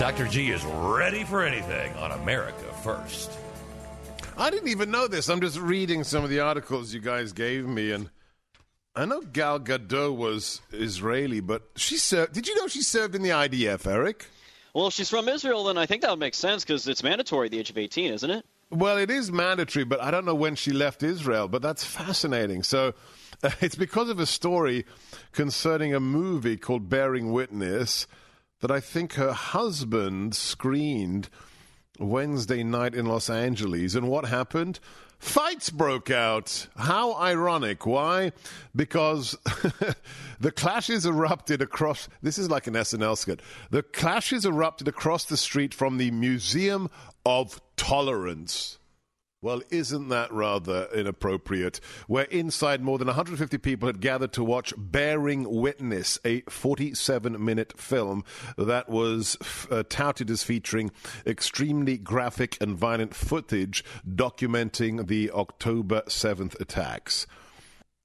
Dr. G is ready for anything on America First. I didn't even know this. I'm just reading some of the articles you guys gave me, and I know Gal Gadot was Israeli, but she served. Did you know she served in the IDF, Eric? Well, if she's from Israel, then I think that would make sense because it's mandatory at the age of 18, isn't it? Well, it is mandatory, but I don't know when she left Israel, but that's fascinating. So it's because of a story concerning a movie called Bearing Witness that I think her husband screened Wednesday night in Los Angeles. And what happened? Fights broke out. How ironic. Why? Because the clashes erupted across. This is like an SNL skit. The clashes erupted across the street from the Museum of Tolerance. Well, isn't that rather inappropriate? Where inside more than 150 people had gathered to watch Bearing Witness, a 47 minute film that was uh, touted as featuring extremely graphic and violent footage documenting the October 7th attacks.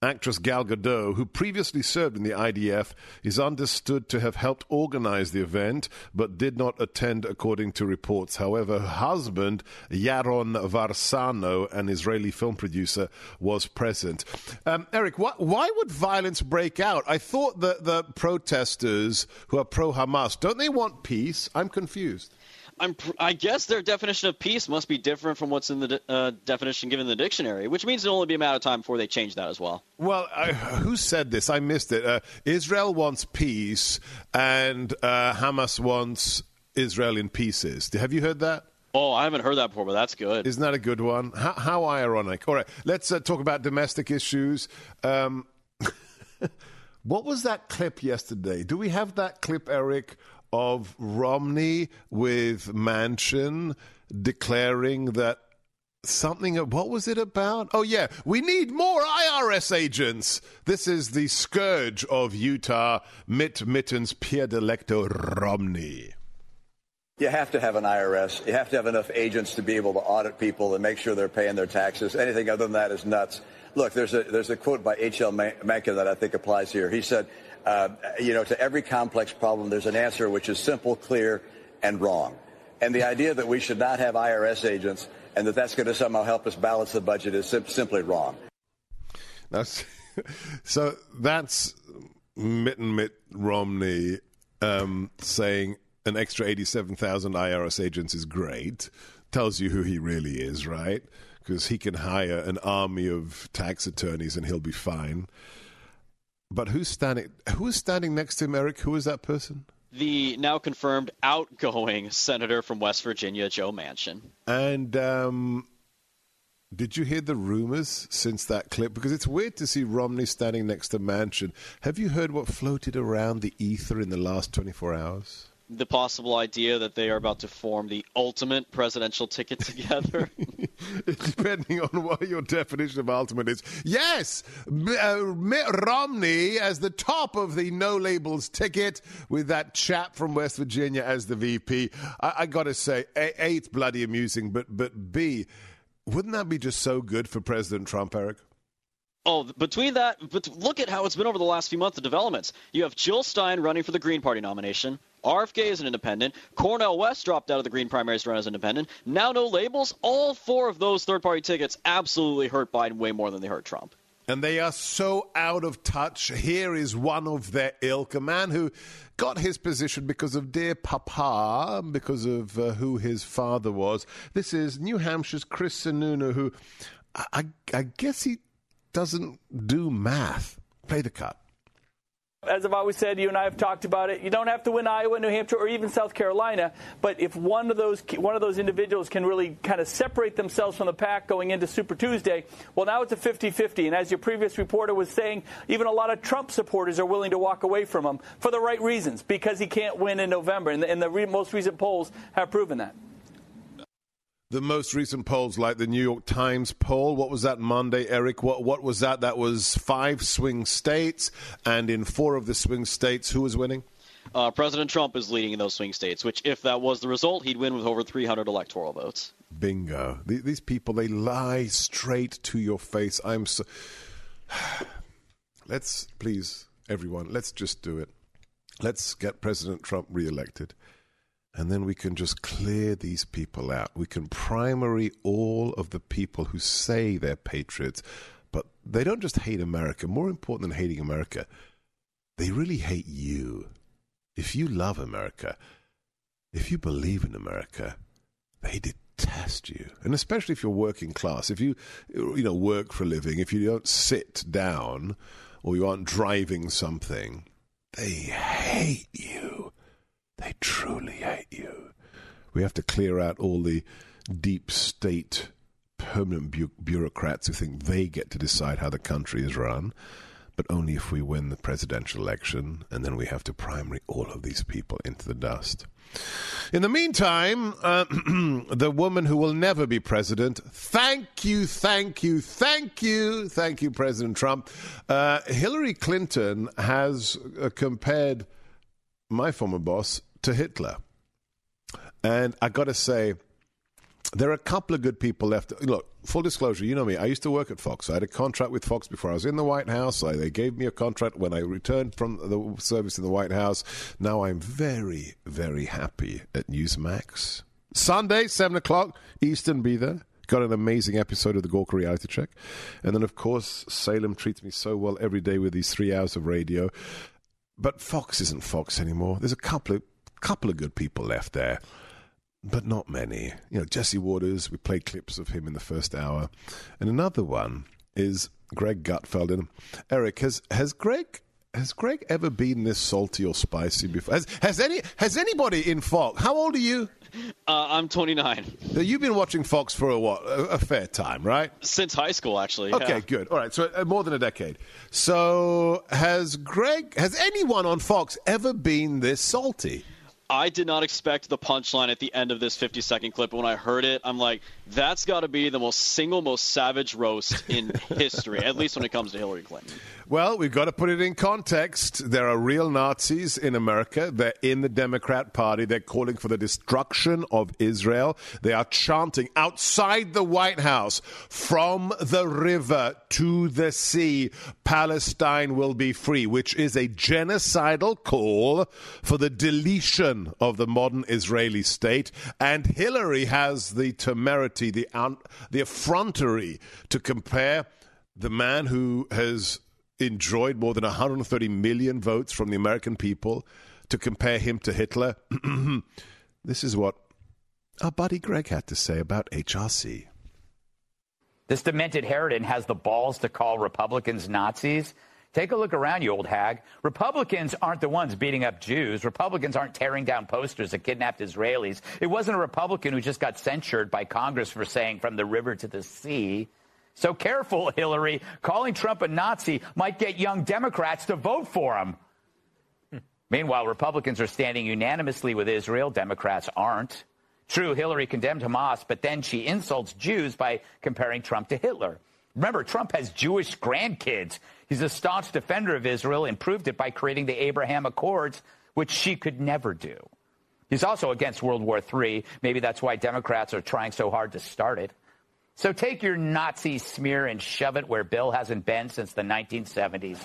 Actress Gal Gadot, who previously served in the IDF, is understood to have helped organize the event, but did not attend, according to reports. However, her husband, Yaron Varsano, an Israeli film producer, was present. Um, Eric, wh- why would violence break out? I thought that the protesters who are pro Hamas, don't they want peace? I'm confused. I'm, I guess their definition of peace must be different from what's in the uh, definition given in the dictionary, which means it'll only be a matter of time before they change that as well. Well, I, who said this? I missed it. Uh, Israel wants peace, and uh, Hamas wants Israel in pieces. Have you heard that? Oh, I haven't heard that before, but that's good. Isn't that a good one? How, how ironic. All right, let's uh, talk about domestic issues. Um, what was that clip yesterday? Do we have that clip, Eric, of Romney with Manchin declaring that something what was it about oh yeah we need more irs agents this is the scourge of utah mitt mitten's pierre delecto romney you have to have an IRS. You have to have enough agents to be able to audit people and make sure they're paying their taxes. Anything other than that is nuts. Look, there's a there's a quote by H.L. Mencken that I think applies here. He said, uh, you know, to every complex problem, there's an answer which is simple, clear, and wrong. And the idea that we should not have IRS agents and that that's going to somehow help us balance the budget is sim- simply wrong. That's, so that's Mitt and Mitt Romney um, saying an extra 87,000 IRS agents is great. Tells you who he really is, right? Because he can hire an army of tax attorneys and he'll be fine. But who's standing? Who is standing next to him, Eric? Who is that person? The now confirmed outgoing senator from West Virginia, Joe Manchin. And um, did you hear the rumors since that clip? Because it's weird to see Romney standing next to Manchin. Have you heard what floated around the ether in the last 24 hours? The possible idea that they are about to form the ultimate presidential ticket together? Depending on what your definition of ultimate is. Yes, uh, Mitt Romney as the top of the no labels ticket with that chap from West Virginia as the VP. I, I got to say, A, A, it's bloody amusing, but, but B, wouldn't that be just so good for President Trump, Eric? Oh, between that, but look at how it's been over the last few months, of developments. You have Jill Stein running for the Green Party nomination. RFK is an independent. Cornel West dropped out of the Green primaries to run as independent. Now no labels. All four of those third party tickets absolutely hurt Biden way more than they hurt Trump. And they are so out of touch. Here is one of their ilk, a man who got his position because of dear Papa, because of uh, who his father was. This is New Hampshire's Chris Sununu, who I, I guess he doesn't do math. Play the cut. As I've always said, you and I have talked about it. You don't have to win Iowa, New Hampshire, or even South Carolina, but if one of those one of those individuals can really kind of separate themselves from the pack going into Super Tuesday, well, now it's a 50-50. And as your previous reporter was saying, even a lot of Trump supporters are willing to walk away from him for the right reasons because he can't win in November, and the, and the re- most recent polls have proven that the most recent polls, like the New York Times poll. What was that Monday, Eric? What what was that? That was five swing states, and in four of the swing states, who was winning? Uh, President Trump is leading in those swing states. Which, if that was the result, he'd win with over 300 electoral votes. Bingo! These people they lie straight to your face. I'm so. let's please, everyone. Let's just do it. Let's get President Trump reelected and then we can just clear these people out. We can primary all of the people who say they're patriots, but they don't just hate America. More important than hating America, they really hate you. If you love America, if you believe in America, they detest you. And especially if you're working class, if you you know work for a living, if you don't sit down or you aren't driving something, they hate you. They truly hate you. We have to clear out all the deep state permanent bu- bureaucrats who think they get to decide how the country is run, but only if we win the presidential election, and then we have to primary all of these people into the dust. In the meantime, uh, the woman who will never be president, thank you, thank you, thank you, thank you, President Trump. Uh, Hillary Clinton has uh, compared my former boss to Hitler. And I got to say, there are a couple of good people left. Look, full disclosure, you know me. I used to work at Fox. I had a contract with Fox before I was in the White House. I, they gave me a contract when I returned from the service in the White House. Now I'm very, very happy at Newsmax. Sunday, 7 o'clock, Eastern, be there. Got an amazing episode of the Gorka Reality Check. And then, of course, Salem treats me so well every day with these three hours of radio. But Fox isn't Fox anymore. There's a couple of couple of good people left there, but not many. You know, Jesse Watters. We played clips of him in the first hour, and another one is Greg Gutfeld. And Eric has has Greg has Greg ever been this salty or spicy before? Has, has any has anybody in Fox? How old are you? Uh, I'm 29. You've been watching Fox for a what? A, a fair time, right? Since high school, actually. Okay, yeah. good. All right, so uh, more than a decade. So has Greg? Has anyone on Fox ever been this salty? I did not expect the punchline at the end of this 50 second clip. When I heard it, I'm like, that's got to be the most single, most savage roast in history, at least when it comes to Hillary Clinton. Well, we've got to put it in context. There are real Nazis in America. They're in the Democrat Party. They're calling for the destruction of Israel. They are chanting outside the White House, from the river to the sea, Palestine will be free, which is a genocidal call for the deletion of the modern Israeli state. And Hillary has the temerity, the, the effrontery to compare the man who has enjoyed more than 130 million votes from the American people to compare him to Hitler. this is what our buddy Greg had to say about HRC. This demented Harridan has the balls to call Republicans Nazis. Take a look around, you old hag. Republicans aren't the ones beating up Jews. Republicans aren't tearing down posters that kidnapped Israelis. It wasn't a Republican who just got censured by Congress for saying from the river to the sea. So careful, Hillary. Calling Trump a Nazi might get young Democrats to vote for him. Meanwhile, Republicans are standing unanimously with Israel. Democrats aren't. True, Hillary condemned Hamas, but then she insults Jews by comparing Trump to Hitler. Remember, Trump has Jewish grandkids. He's a staunch defender of Israel and proved it by creating the Abraham Accords, which she could never do. He's also against World War III. Maybe that's why Democrats are trying so hard to start it. So take your Nazi smear and shove it where Bill hasn't been since the 1970s.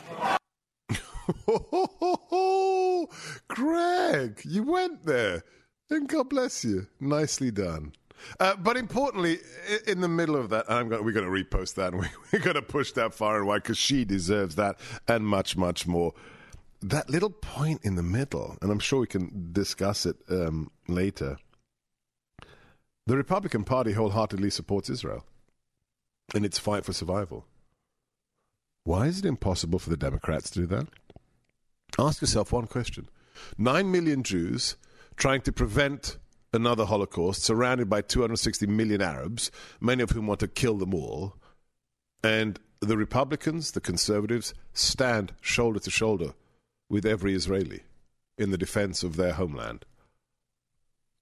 Greg, you went there. And God bless you. Nicely done. Uh, but importantly, in the middle of that, I'm going, we're going to repost that and we, we're going to push that far and wide because she deserves that and much, much more. That little point in the middle, and I'm sure we can discuss it um, later the Republican Party wholeheartedly supports Israel in its fight for survival. Why is it impossible for the Democrats to do that? Ask yourself one question. Nine million Jews trying to prevent another Holocaust, surrounded by 260 million Arabs, many of whom want to kill them all. And the Republicans, the conservatives, stand shoulder to shoulder with every Israeli in the defense of their homeland.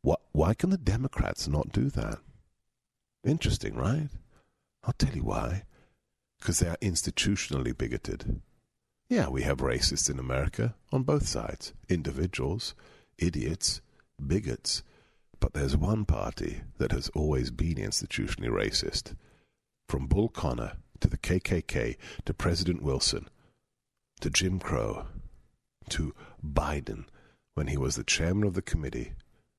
Why can the Democrats not do that? Interesting, right? I'll tell you why. Because they are institutionally bigoted. Yeah, we have racists in America on both sides individuals, idiots, bigots. But there's one party that has always been institutionally racist. From Bull Connor to the KKK to President Wilson to Jim Crow to Biden when he was the chairman of the committee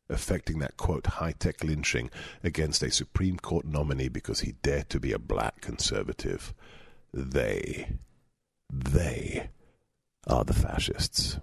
affecting that quote high tech lynching against a Supreme Court nominee because he dared to be a black conservative. They, they are the fascists.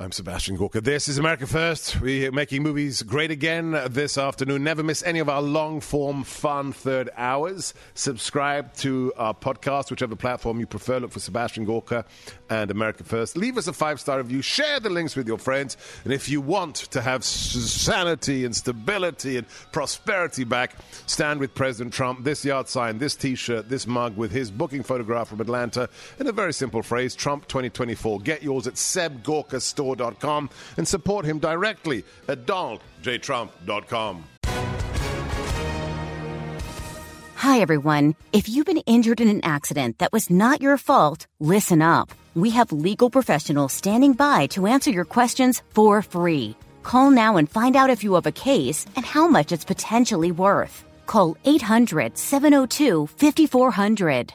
I'm Sebastian Gorka. This is America First. We're making movies great again this afternoon. Never miss any of our long form, fun third hours. Subscribe to our podcast, whichever platform you prefer. Look for Sebastian Gorka and America First. Leave us a five star review. Share the links with your friends. And if you want to have sanity and stability and prosperity back, stand with President Trump. This yard sign, this t shirt, this mug with his booking photograph from Atlanta, and a very simple phrase Trump 2024. Get yours at Seb Gorka Store and support him directly at donaldjtrump.com. Hi, everyone. If you've been injured in an accident that was not your fault, listen up. We have legal professionals standing by to answer your questions for free. Call now and find out if you have a case and how much it's potentially worth. Call 800 702 5400.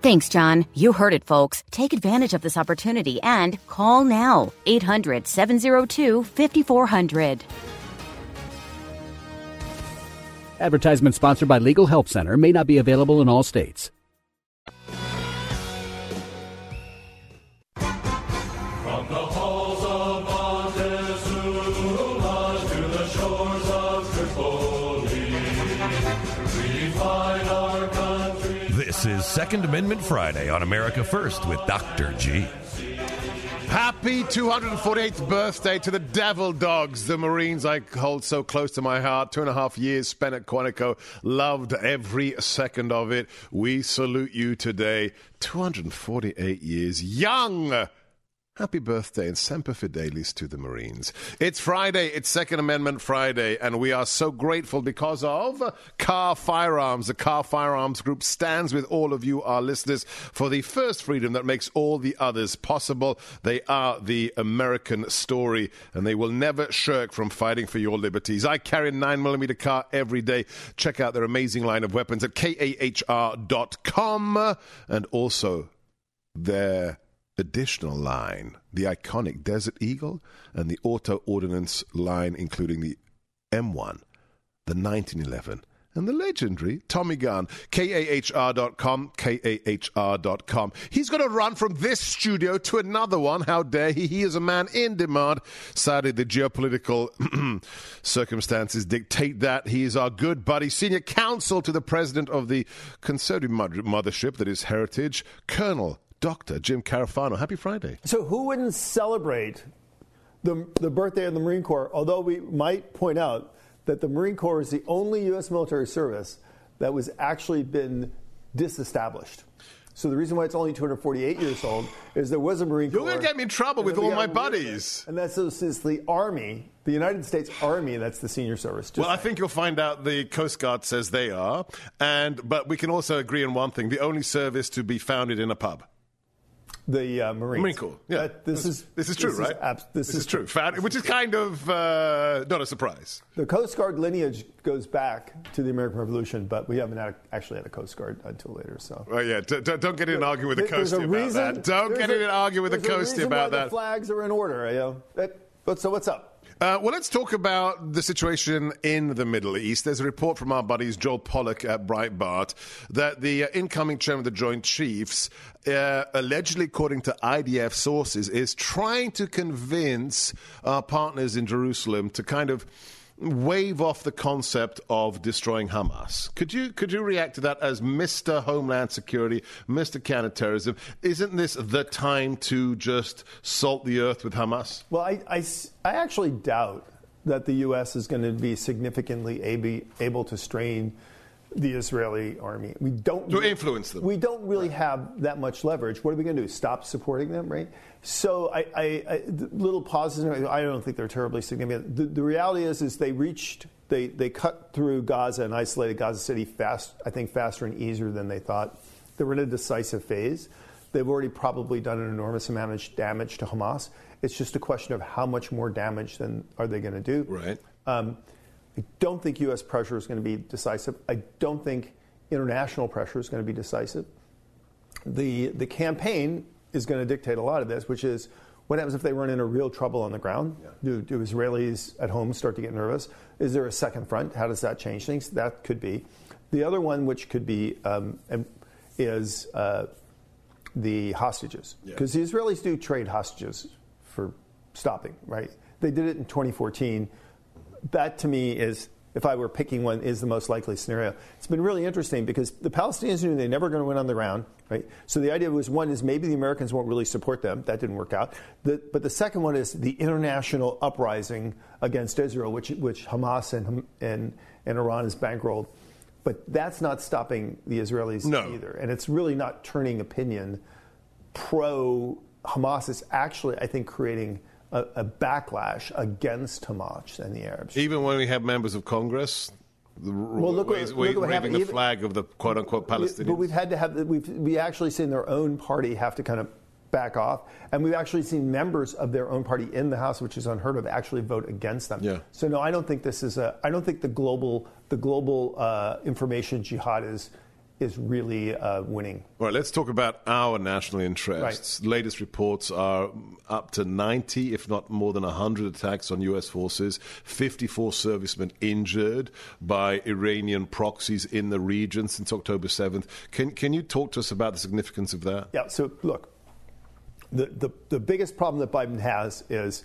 Thanks, John. You heard it, folks. Take advantage of this opportunity and call now 800 702 5400. Advertisement sponsored by Legal Help Center may not be available in all states. Second Amendment Friday on America First with Dr. G. Happy 248th birthday to the Devil Dogs, the Marines I hold so close to my heart. Two and a half years spent at Quantico, loved every second of it. We salute you today. 248 years young. Happy birthday and Semper Fidelis to the Marines. It's Friday, it's Second Amendment Friday, and we are so grateful because of Kahr Firearms. The Kahr Firearms Group stands with all of you, our listeners, for the first freedom that makes all the others possible. They are the American story, and they will never shirk from fighting for your liberties. I carry a 9mm Kahr every day. Check out their amazing line of weapons at kahr.com and also their additional line, the iconic Desert Eagle and the Auto Ordnance line, including the M1, the 1911, and the legendary Tommy Gun. KAHR.com, KAHR.com. He's going to run from this studio to another one. How dare he? He is a man in demand. Sadly, the geopolitical circumstances dictate that. He is our good buddy, senior counsel to the president of the conservative mothership that is Heritage, Colonel Dr. Jim Carafano. Happy Friday. So, who wouldn't celebrate the, the birthday of the Marine Corps? Although we might point out that the Marine Corps is the only U.S. military service that was actually been disestablished. So the reason why it's only 248 years old is there was a Marine Corps. You're going to get me in trouble with all my buddies. And that's since the Army, the United States Army. That's the senior service. well, saying. I think you'll find out the Coast Guard says they are, and but we can also agree on one thing: the only service to be founded in a pub. The uh, Marines. Marine Corps. Yeah, that, this, is this is true, this right? Is abs- this, this, is, true, true. which is kind of uh, not a surprise. The Coast Guard lineage goes back to the American Revolution, but we haven't had actually had a Coast Guard until later. So, well, yeah, d- d- don't get in an argument with the Coastie about reason, that. Don't get in and argue with the Coastie about that. The flags are in order. You know? but so what's up? Uh, well, let's talk about the situation in the Middle East. There's a report from our buddies Joel Pollak at Breitbart that the uh, incoming chairman of the Joint Chiefs, uh, allegedly, according to IDF sources, is trying to convince our partners in Jerusalem to kind of wave off the concept of destroying Hamas. Could you could you react to that as Mr. Homeland Security, Mr. Counterterrorism? Isn't this the time to just salt the earth with Hamas? Well, I, I, I actually doubt that the U.S. is going to be significantly able, able to strain the Israeli army. We don't to influence them. We don't really have that much leverage. What are we going to do? Stop supporting them, right? So, I, I, I little pauses. I don't think they're terribly significant. The, the, reality is, is they reached, they they cut through Gaza and isolated Gaza City fast. I think faster and easier than they thought. They were in a decisive phase. They've already probably done an enormous amount of damage to Hamas. It's just a question of how much more damage than are they going to do. Right. Um, I don't think U.S. pressure is going to be decisive. I don't think international pressure is going to be decisive. The, the campaign is going to dictate a lot of this, which is what happens if they run into real trouble on the ground? Yeah. Do, do, Israelis at home start to get nervous? Is there a second front? How does that change things? That could be. The other one, which could be, um, is uh, the hostages. Because yeah. the Israelis do trade hostages for stopping, right? They did it in 2014 that to me is, if I were picking one, is the most likely scenario. It's been really interesting because the Palestinians knew they're never going to win on the ground, right? So the idea was one is maybe the Americans won't really support them. That didn't work out. The, but the second one is the international uprising against Israel, which, which Hamas and, and, and Iran has bankrolled. But that's not stopping the Israelis no. either. And it's really not turning opinion pro Hamas. It's actually, I think, creating a, a backlash against Hamas and the Arabs. Even when we have members of Congress the, well, look, ways, look, look waving the flag of the quote unquote Palestinians. But we've had to have we've we actually seen their own party have to kind of back off, and we've actually seen members of their own party in the House, which is unheard of, actually vote against them. Yeah. So no, I don't think this is a. I don't think the global the global uh, information jihad is is really uh, winning. All right, let's talk about our national interests. Right. Latest reports are up to 90, if not more than 100 attacks on U.S. forces, 54 servicemen injured by Iranian proxies in the region since October 7th. Can, can you talk to us about the significance of that? Yeah, so look, the, the, the biggest problem that Biden has is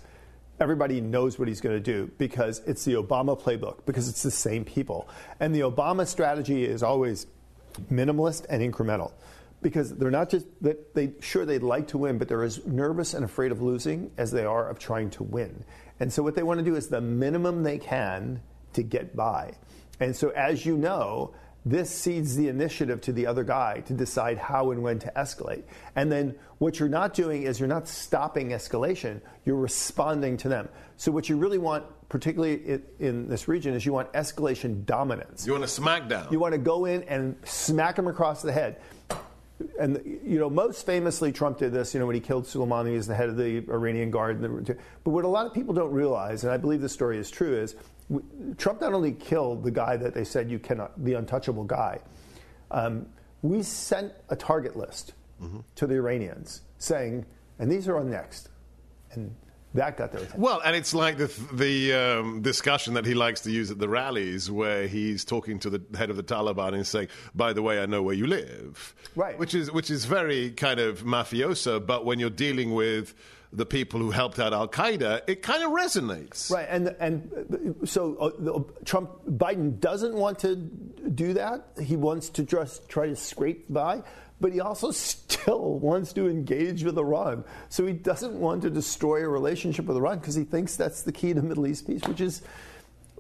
everybody knows what he's going to do because it's the Obama playbook, because it's the same people. And the Obama strategy is always minimalist and incremental because they're not just that they sure they'd like to win, but they're as nervous and afraid of losing as they are of trying to win. And so what they want to do is the minimum they can to get by. And so as you know, this cedes the initiative to the other guy to decide how and when to escalate. And then what you're not doing is you're not stopping escalation, you're responding to them. So what you really want, particularly in, this region, is you want escalation dominance. You want a smackdown. You want to go in and smack them across the head. And you know, most famously, Trump did this. You know, when he killed Soleimani, he was the head of the Iranian Guard. But what a lot of people don't realize, and I believe the story is true, is Trump not only killed the guy that they said you cannot, the untouchable guy, um, we sent a target list mm-hmm. to the Iranians saying, and these are on next. And that got their attention. Well, and it's like the the um, discussion that he likes to use at the rallies, where he's talking to the head of the Taliban and saying, "By the way, I know where you live," right? Which is which is very kind of mafioso. But when you're dealing with the people who helped out Al Qaeda, it kind of resonates. Right, and and so uh, Trump Biden doesn't want to do that. He wants to just try to scrape by, but he also still wants to engage with Iran. So he doesn't want to destroy a relationship with Iran because he thinks that's the key to Middle East peace, which is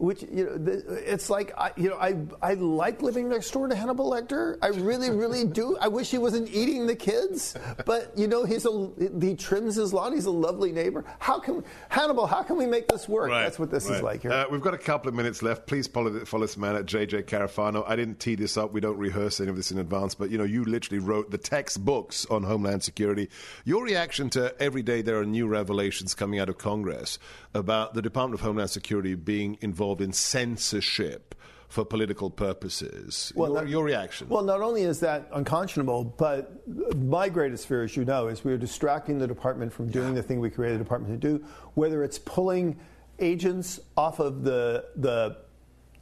which you know it's like I, you know I I like living next door to Hannibal Lecter. I really really do. I wish he wasn't eating the kids, but you know he's a he trims his lawn. He's a lovely neighbor. How can Hannibal? How can we make this work? Right, That's what this right. is like here. Uh, we've got a couple of minutes left. Please follow, follow this man at JJ Carafano. I didn't tee this up. We don't rehearse any of this in advance, but you know you literally wrote the textbooks on Homeland Security. Your reaction to every day there are new revelations coming out of Congress about the Department of Homeland Security being involved in censorship for political purposes. Well, your, that, your, reaction? Well, not only is that unconscionable, but my greatest fear, as you know, is we are distracting the department from doing yeah. the thing we created the department to do, whether it's pulling agents off of the the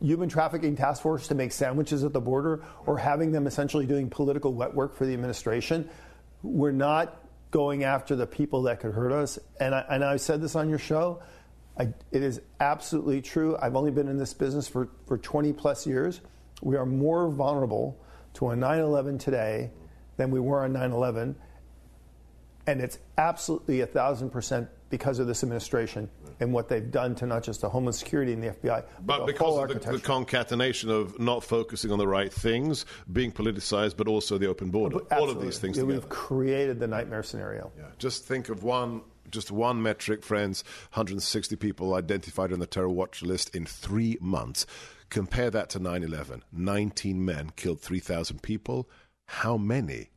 human trafficking task force to make sandwiches at the border or having them essentially doing political wet work for the administration. We're not going after the people that could hurt us. And I, and I said this on your show. I, it is absolutely true. I've only been in this business for, for 20 plus years. We are more vulnerable to a 9 11 today than we were on 9 11. And it's absolutely a thousand percent because of this administration and what they've done to not just the Homeland Security and the FBI, but, but because of the, the, concatenation of not focusing on the right things, being politicized, but also the open border, all of these things. Yeah, we've created the nightmare scenario. Yeah. Just think of one. Just one metric, friends 160 people identified on the terror watch list in three months. Compare that to 9 11. 19 men killed 3,000 people. How many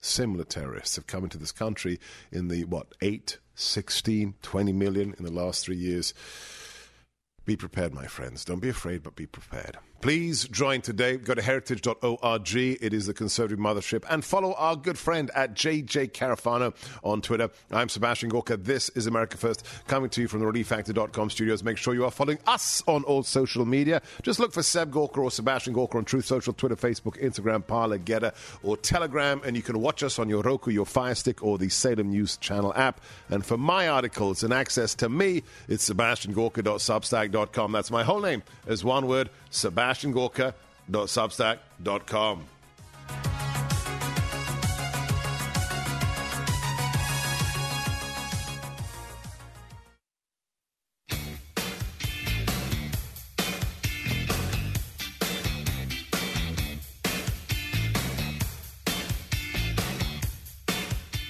similar terrorists have come into this country in the, what, 8, 16, 20 million in the last three years? Be prepared, my friends. Don't be afraid, but be prepared. Please join today. Go to heritage.org. It is the conservative mothership. And follow our good friend at JJ Carafano on Twitter. I'm Sebastian Gorka. This is America First, coming to you from the ReliefFactor.com studios. Make sure you are following us on all social media. Just look for Seb Gorka or Sebastian Gorka on Truth Social, Twitter, Facebook, Instagram, Parler, Gettr, or Telegram. And you can watch us on your Roku, your Fire Stick, or the Salem News Channel app. And for my articles and access to me, it's sebastiangorka.substack.com. That's my whole name as one word, Sebastian sebastiangorka.substack.com.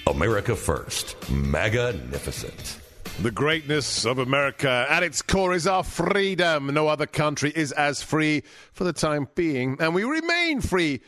America First, magnificent. The greatness of America at its core is our freedom. No other country is as free for the time being, and we remain free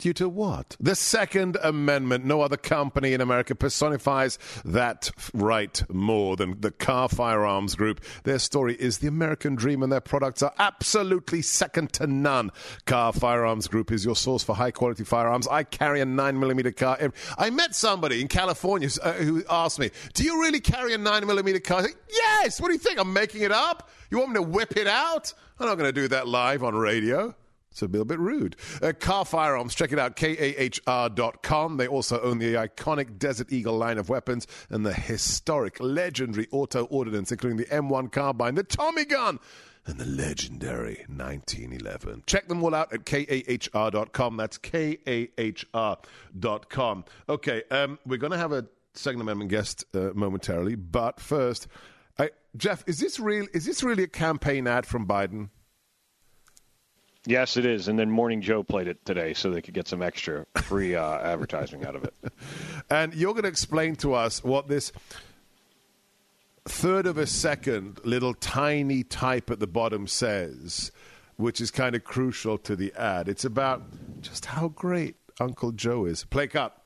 Due to what? The Second Amendment. No other company in America personifies that right more than the Kahr Firearms Group. Their story is the American dream, and their products are absolutely second to none. Kahr Firearms Group is your source for high quality firearms. I carry a 9mm Kahr. I met somebody in California uh, who asked me, Do you really carry a 9mm Kahr? Said, yes! What do you think? I'm making it up? You want me to whip it out? I'm not going to do that live on radio. It's a little bit rude. Uh, Kahr Firearms, check it out, kahr.com. They also own the iconic Desert Eagle line of weapons and the historic, legendary auto ordnance, including the M1 carbine, the Tommy gun, and the legendary 1911. Check them all out at kahr.com. That's kahr.com. Okay, um, we're going to have a Second Amendment guest uh, momentarily, but first, I, Jeff, is this real? Is this really a campaign ad from Biden? Yes, it is. And then Morning Joe played it today so they could get some extra free uh, advertising out of it. And you're going to explain to us what this third of a second little tiny type at the bottom says, which is kind of crucial to the ad. It's about just how great Uncle Joe is. Play cut.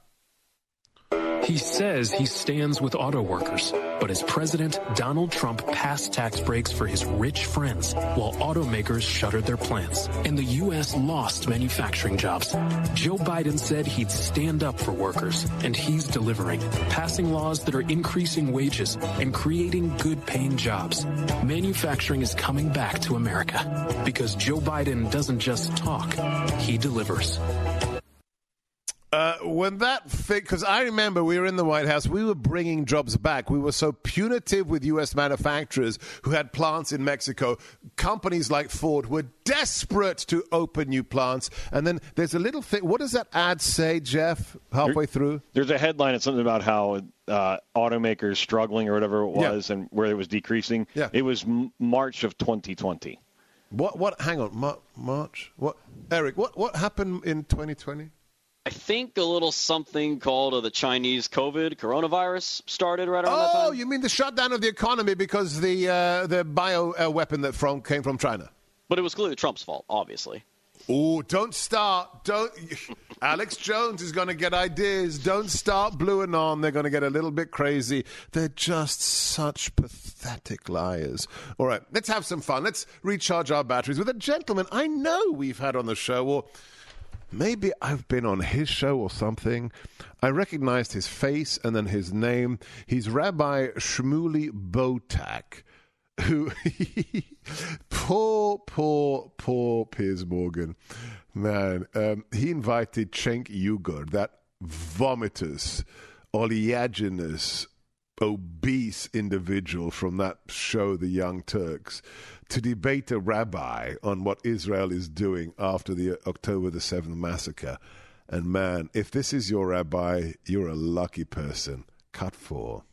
He says he stands with auto workers, but as president, Donald Trump passed tax breaks for his rich friends while automakers shuttered their plants and the U.S. lost manufacturing jobs. Joe Biden said he'd stand up for workers, and he's delivering, passing laws that are increasing wages and creating good paying jobs. Manufacturing is coming back to America because Joe Biden doesn't just talk, he delivers. Uh, when that because I remember we were in the White House, we were bringing jobs back. We were so punitive with U.S. manufacturers who had plants in Mexico. Companies like Ford were desperate to open new plants. And then there's a little thing. What does that ad say, Jeff? Halfway through, there's a headline. It's something about how uh, automakers struggling or whatever it was, yeah. and where it was decreasing. Yeah. It was m- March of 2020. What? What? Hang on, Mar- March. What? Eric? What? What happened in 2020? I think a little something called uh, the Chinese COVID coronavirus started right around oh, that time. Oh, you mean the shutdown of the economy because the uh, the bio uh, weapon that from came from China? But it was clearly Trump's fault, obviously. Oh, don't start. Don't. Alex Jones is going to get ideas. Don't start bluing on. They're going to get a little bit crazy. They're just such pathetic liars. All right, let's have some fun. Let's recharge our batteries with a gentleman I know we've had on the show, or maybe I've been on his show or something. I recognized his face and then his name. He's Rabbi Shmuley Boteach. who poor, poor, poor Piers Morgan, man. Um, he invited Cenk Uygur, that vomitous, oleaginous, obese individual from that show, The Young Turks, to debate a rabbi on what Israel is doing after the October the 7th massacre. And man, if this is your rabbi, you're a lucky person. Cut four.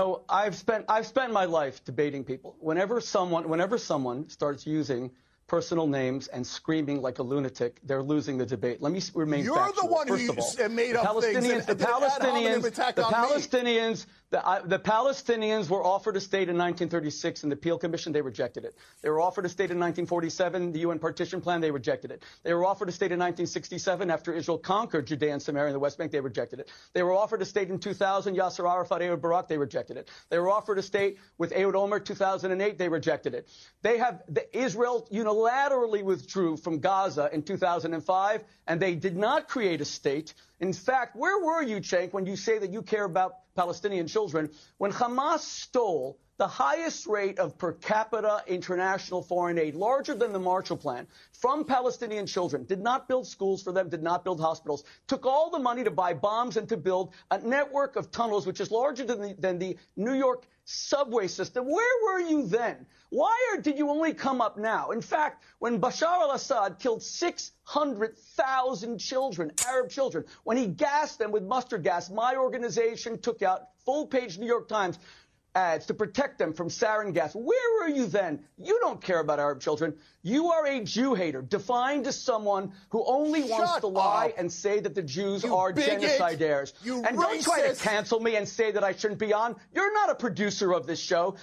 So I've spent I've spent my life debating people. Whenever someone whenever someone starts using personal names and screaming like a lunatic, they're losing the debate. Let me remain You're factual. the one First who all, made up Palestinians, things. the Palestinians, the. Palestinians, the, uh, the Palestinians were offered a state in 1936 in the Peel Commission. They rejected it. They were offered a state in 1947, the UN partition plan. They rejected it. They were offered a state in 1967 after Israel conquered Judea and Samaria and the West Bank. They rejected it. They were offered a state in 2000, Yasser Arafat, Ehud Barak. They rejected it. They were offered a state with Ehud Olmert 2008. They rejected it. They have the, Israel unilaterally withdrew from Gaza in 2005, and they did not create a state. In fact, where were you, Cenk, when you say that you care about Palestinian children? When Hamas stole the highest rate of per capita international foreign aid, larger than the Marshall Plan, from Palestinian children, did not build schools for them, did not build hospitals, took all the money to buy bombs and to build a network of tunnels, which is larger than the, than the New York subway system. Where were you then? Why are, did you only come up now? In fact, when Bashar al-Assad killed 600,000 children, Arab children, when he gassed them with mustard gas, my organization took out full-page New York Times ads to protect them from sarin gas. Where were you then? You don't care about Arab children. You are a Jew hater, defined as someone who only wants Shut to lie up. and say that the Jews You are bigot. genocidaires. You and don't try to cancel me and say that I shouldn't be on. You're not a producer of this show.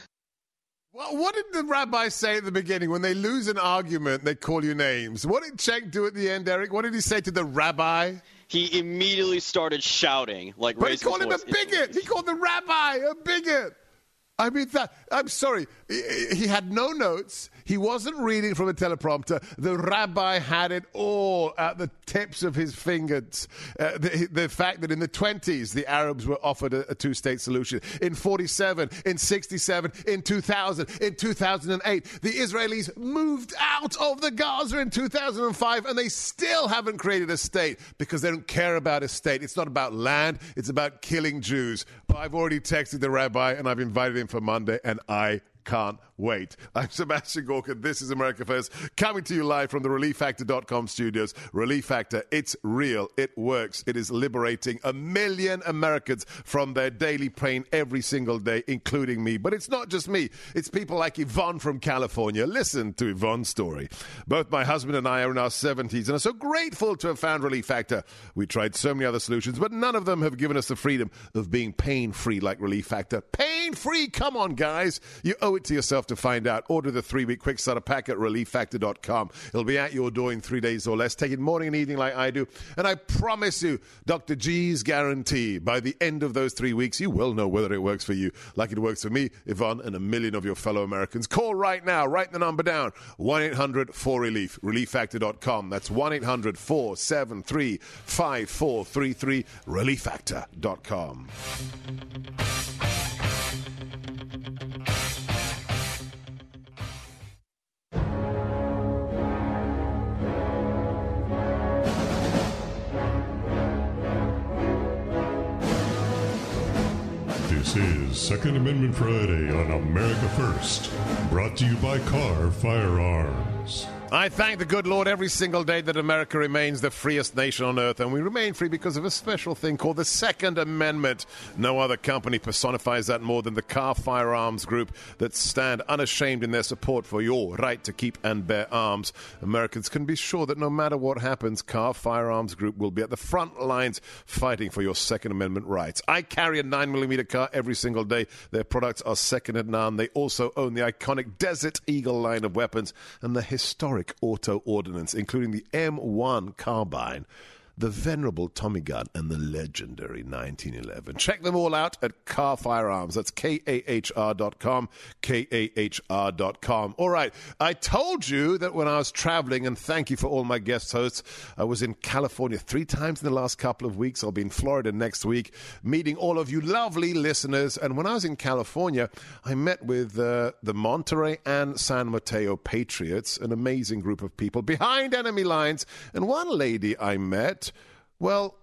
Well, what did the rabbi say at the beginning? When they lose an argument, they call you names. What did Cenk do at the end, Eric? What did he say to the rabbi? He immediately started shouting, like But he called him a bigot. He called the rabbi a bigot. I mean, that, I'm sorry. He had no notes. He wasn't reading from a teleprompter. The rabbi had it all at the tips of his fingers. Uh, the, the fact that in the 20s, the Arabs were offered a, a two state solution. In 47, in 67, in 2000, in 2008, the Israelis moved out of the Gaza in 2005, and they still haven't created a state because they don't care about a state. It's not about land, it's about killing Jews. I've already texted the rabbi and I've invited him for Monday, and I can't wait. I'm Sebastian Gorka. This is America First, coming to you live from the ReliefFactor.com studios. Relief Factor, it's real, it works, it is liberating a million Americans from their daily pain every single day, including me. But it's not just me, it's people like Yvonne from California. Listen to Yvonne's story. Both my husband and I are in our 70s and are so grateful to have found Relief Factor. We tried so many other solutions, but none of them have given us the freedom of being pain free like Relief Factor. Pain free! Come on, guys. You owe it to yourself to find out. Order the three week quick starter pack at relieffactor.com. It'll be at your door in three days or less. Take it morning and evening like I do. And I promise you, Dr. G's guarantee, by the end of those three weeks, you will know whether it works for you like it works for me, Yvonne, and a million of your fellow Americans. Call right now. Write the number down 1 800 4Relief. ReliefFactor.com. That's 1 800 473 5433. ReliefFactor.com. This is Second Amendment Friday on America First, brought to you by Kahr Firearms. I thank the good Lord every single day that America remains the freest nation on earth, and we remain free because of a special thing called the Second Amendment. No other company personifies that more than the Kahr Firearms Group that stand unashamed in their support for your right to keep and bear arms. Americans can be sure that no matter what happens, Kahr Firearms Group will be at the front lines fighting for your Second Amendment rights. I carry a 9mm Kahr every single day. Their products are second to none. They also own the iconic Desert Eagle line of weapons and the historic auto ordnance, including the M1 carbine. The venerable Tommy Gun, and the legendary 1911. Check them all out at Kahr Firearms. That's K-A-H-R.com, K-A-H-R.com. All right, I told you that when I was traveling, and thank you for all my guest hosts, I was in California three times in the last couple of weeks. I'll be in Florida next week, meeting all of you lovely listeners. And when I was in California, I met with uh, the Monterey and San Mateo Patriots, an amazing group of people behind enemy lines. And one lady I met, well,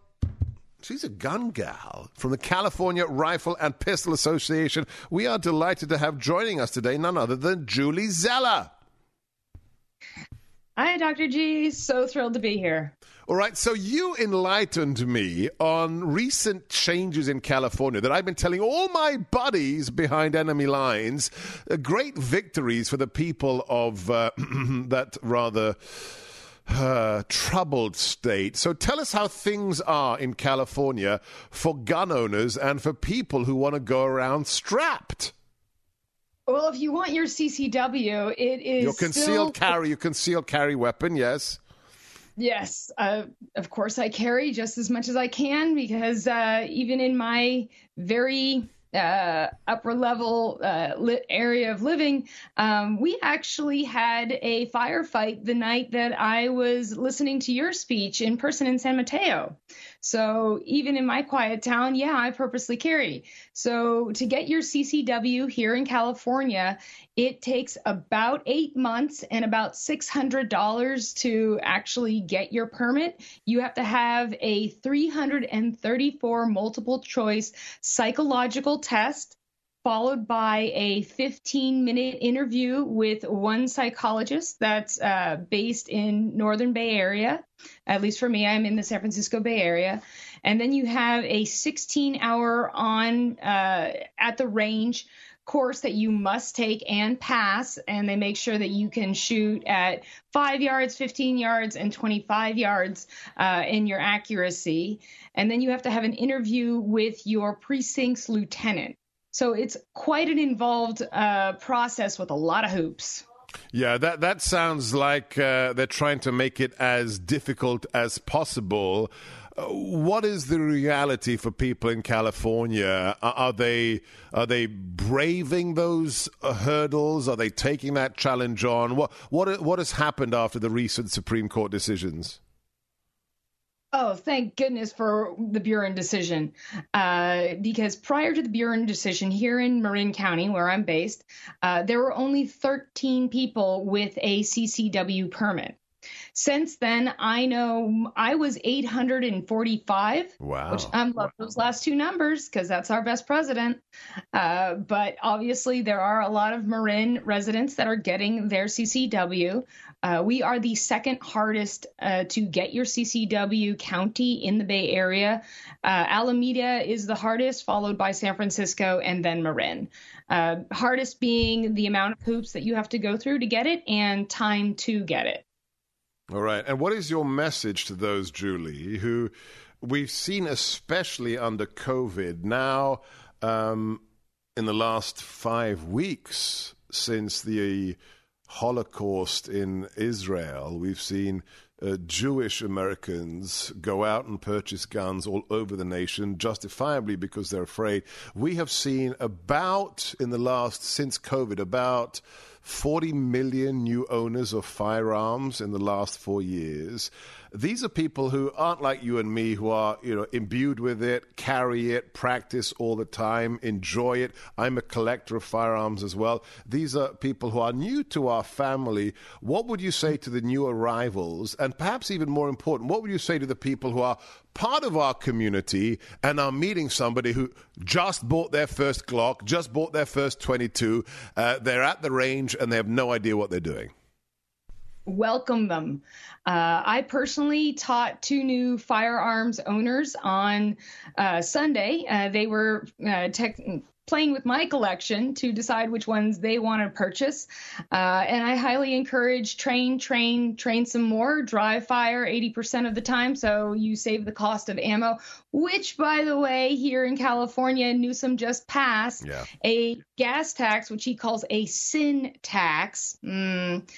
She's a gun gal from the California Rifle and Pistol Association. We are delighted to have joining us today none other than Julie Zeller. Hi, Dr. G. So thrilled to be here. All right, so you enlightened me on recent changes in California that I've been telling all my buddies behind enemy lines. Uh, great victories for the people of uh, that rather uh, troubled state. So tell us how things are in California for gun owners and for people who want to go around strapped. Well, if you want your CCW, it is your concealed still... carry, your concealed carry weapon. Yes. Yes, uh, of course I carry just as much as I can because uh, even in my very uh, upper level uh, area of living, um, we actually had a firefight the night that I was listening to your speech in person in San Mateo. So even in my quiet town, yeah, I purposely carry. So to get your CCW here in California, it takes about eight months and about $600 to actually get your permit. You have to have a 334 multiple choice psychological test followed by a 15 minute interview with one psychologist that's uh, based in northern bay area. At least for me i'm in the san francisco bay area. And then you have a 16 hour on uh, at the range course that you must take and pass and they make sure that you can shoot at 5 yards 15 yards and 25 yards uh, in your accuracy. And then you have to have an interview with your precinct's lieutenant so it's quite an involved uh, process with a lot of hoops. Yeah, that that sounds like uh, they're trying to make it as difficult as possible. Uh, what is the reality for people in California? Are, they are they braving those uh, hurdles? Are they taking that challenge on? What what what has happened after the recent Supreme Court decisions? Oh, thank goodness for the Bruen decision. Uh, because prior to the Bruen decision here in Marin County, where I'm based, uh, there were only 13 people with a CCW permit. Since then, I know I was 845. Wow. Which I love those last two numbers because that's our best president. Uh, but obviously, there are a lot of Marin residents that are getting their CCW. Uh, we are the second hardest uh, to get your CCW county in the Bay Area. Uh, Alameda is the hardest, followed by San Francisco and then Marin. Uh, hardest being the amount of hoops that you have to go through to get it and time to get it. All right. And what is your message to those, Julie, who we've seen, especially under COVID, now um, in the last five weeks since the Holocaust in Israel, we've seen uh, Jewish Americans go out and purchase guns all over the nation, justifiably because they're afraid. We have seen about, in the last, since COVID, about 40 million new owners of firearms in the last four years. These are people who aren't like you and me, who are you know imbued with it, carry it, practice all the time, enjoy it. I'm a collector of firearms as well. These are people who are new to our family. What would you say to the new arrivals, and perhaps even more important, what would you say to the people who are part of our community and are meeting somebody who just bought their first Glock, just bought their first 22. Uh, they're at the range and they have no idea what they're doing. Welcome them. Uh, I personally taught two new firearms owners on uh, Sunday. Uh, they were uh, tech- playing with my collection to decide which ones they want to purchase. Uh, and I highly encourage train, train, train some more, dry fire 80% of the time. So you save the cost of ammo, which, by the way, here in California, Newsom just passed Yeah. a gas tax, which he calls a sin tax, mm,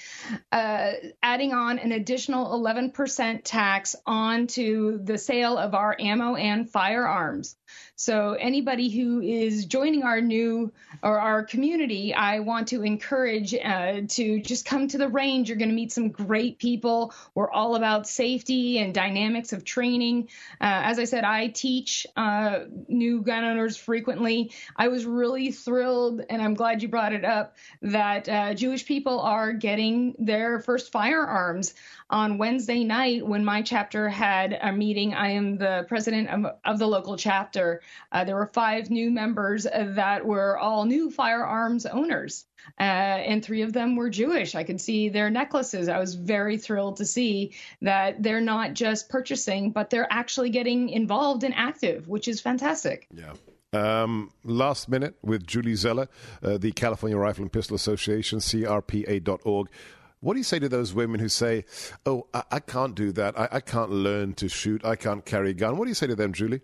uh, adding on an additional 11% tax onto the sale of our ammo and firearms. So anybody who is joining our new or our community, I want to encourage uh, to just come to the range. You're going to meet some great people. We're all about safety and dynamics of training. Uh, as I said, I teach uh, new gun owners frequently. I was really thrilled, and I'm glad you brought it up, that uh, Jewish people are getting their first firearms on Wednesday night when my chapter had a meeting. I am the president of, of the local chapter. Uh, there were five new members that were all new firearms owners, uh, and three of them were Jewish. I could see their necklaces. I was very thrilled to see that they're not just purchasing, but they're actually getting involved and active, which is fantastic. Yeah. Um, last minute with Julie Zeller, uh, the California Rifle and Pistol Association, CRPA.org. What do you say to those women who say, "Oh, I, I can't do that. I, I can't learn to shoot. I can't carry a gun"? What do you say to them, Julie?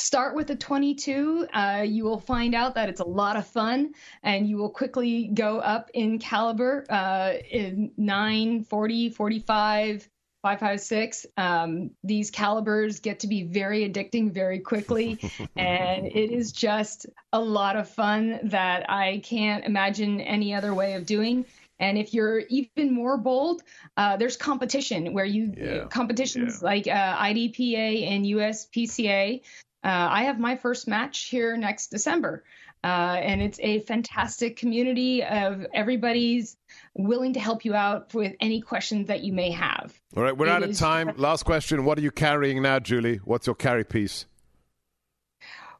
Start with a 22. Uh, you will find out that it's a lot of fun, and you will quickly go up in caliber uh, in 9, 40, 45. 556 um, these calibers get to be very addicting very quickly and it is just a lot of fun that i can't imagine any other way of doing and if you're even more bold, uh, there's competition where you Yeah. competitions like uh, IDPA and USPSA. Uh, I have my first match here next December, uh, and it's a fantastic community of everybody's willing to help you out with any questions that you may have. All right, we're It out of time. Last question. What are you carrying now, Julie? What's your carry piece?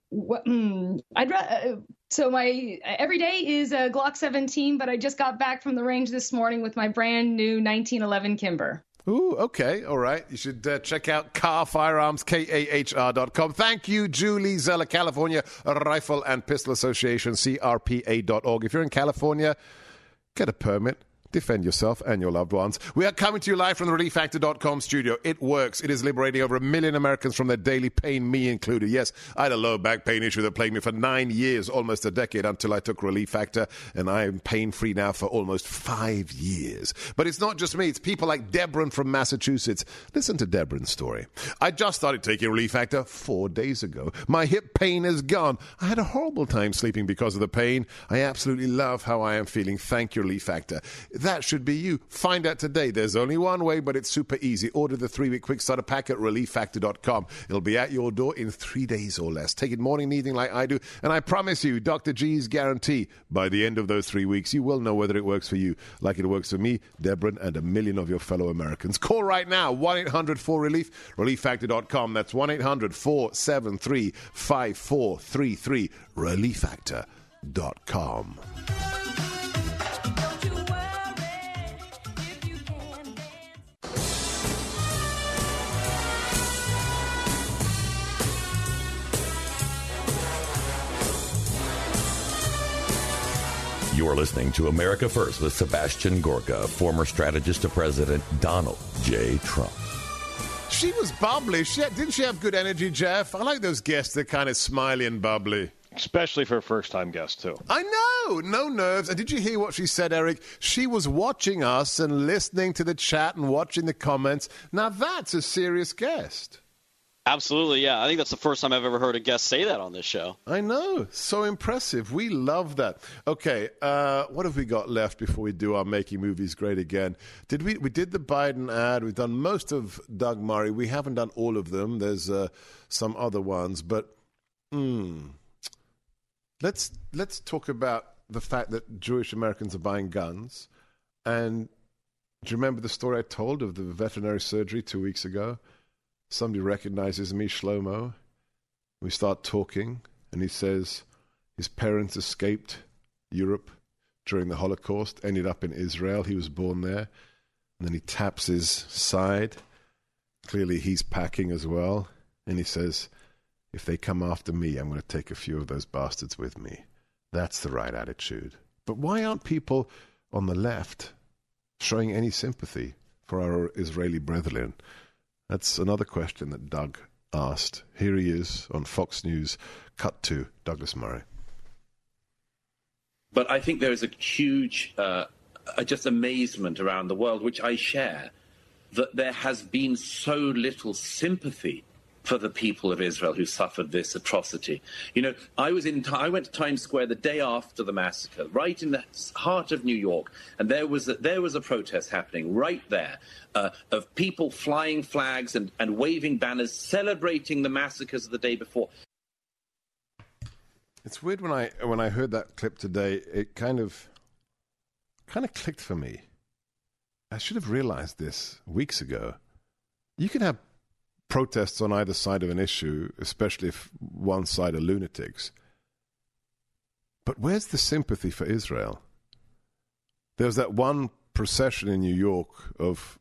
What, mm, I'd uh, so my every day is a Glock 17, but I just got back from the range this morning with my brand new 1911 Kimber. Ooh, okay, all right. You should uh, check out Kahr Firearms, K-A-H-R dot com. Thank you, Julie Zeller, California Rifle and Pistol Association, CRPA dot org. If you're in California, get a permit. Defend yourself and your loved ones. We are coming to you live from the ReliefFactor.com studio. It works. It is liberating over a million Americans from their daily pain, me included. Yes, I had a low back pain issue that plagued me for nine years, almost a decade, until I took Relief Factor, and I am pain free now for almost five years. But it's not just me, it's people like Debron from Massachusetts. Listen to Debron's story. I just started taking Relief Factor four days ago. My hip pain is gone. I had a horrible time sleeping because of the pain. I absolutely love how I am feeling. Thank you, Relief Factor. That should be you. Find out today. There's only one way, but it's super easy. Order the three week quick starter pack at relieffactor.com. It'll be at your door in three days or less. Take it morning and evening like I do. And I promise you, Dr. G's guarantee by the end of those three weeks, you will know whether it works for you like it works for me, Deborah, and a million of your fellow Americans. Call right now 1 800 4 Relief, relieffactor.com. That's 1 800 473 5433, relieffactor.com. You're listening to America First with Sebastian Gorka, former strategist to President Donald J. Trump. She was bubbly. She had, didn't she have good energy, Jeff? I like those guests that kind of smiley and bubbly. Especially for a first time guest, too. I know, no nerves. And did you hear what she said, Eric? She was watching us and listening to the chat and watching the comments. Now that's a serious guest. Absolutely, yeah. I think that's the first time I've ever heard a guest say that on this show. I know. So impressive. We love that. Okay, uh, what have we got left before we do our Making Movies Great Again? Did we we did the Biden ad. We've done most of Doug Murray. We haven't done all of them. There's uh, some other ones, but hmm. let's let's talk about the fact that Jewish Americans are buying guns. And do you remember the story I told of the veterinary surgery two weeks ago? Somebody recognizes me, Shlomo. We start talking, and he says his parents escaped Europe during the Holocaust, ended up in Israel. He was born there. And then he taps his side. Clearly, he's packing as well. And he says, If they come after me, I'm going to take a few of those bastards with me. That's the right attitude. But why aren't people on the left showing any sympathy for our Israeli brethren? That's another question that Doug asked. Here he is on Fox News. Cut to Douglas Murray. But I think there is a huge, uh, just amazement around the world, which I share, that there has been so little sympathy for the people of Israel who suffered this atrocity. You know, I was in I went to Times Square the day after the massacre, right in the heart of New York, and there was a, there was a protest happening right there uh, of people flying flags and, and waving banners celebrating the massacres of the day before. It's weird when I when I heard that clip today, it kind of kind of clicked for me. I should have realized this weeks ago. You can have protests on either side of an issue, especially if one side are lunatics. But where's the sympathy for Israel? There was that one procession in New York of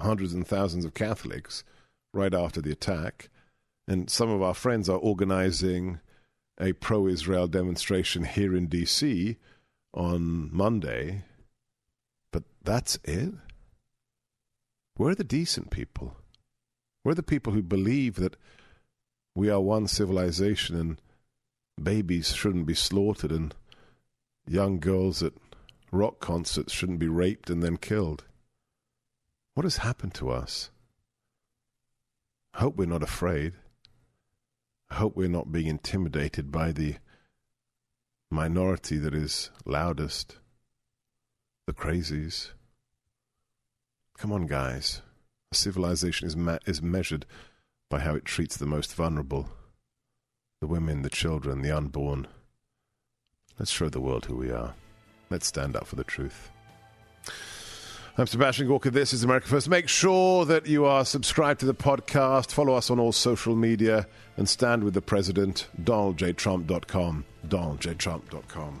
hundreds and thousands of Catholics right after the attack, and some of our friends are organizing a pro Israel demonstration here in D.C. on Monday. But that's it? Where are the decent people? We're the people who believe that we are one civilization and babies shouldn't be slaughtered and young girls at rock concerts shouldn't be raped and then killed. What has happened to us? I hope we're not afraid. I hope we're not being intimidated by the minority that is loudest, the crazies. Come on, guys. Civilization is, ma- is measured by how it treats the most vulnerable the women, the children, the unborn. Let's show the world who we are. Let's stand up for the truth. I'm Sebastian Gorka. This is America First. Make sure that you are subscribed to the podcast, follow us on all social media, and stand with the president, DonaldJTrump.com. DonaldJTrump.com.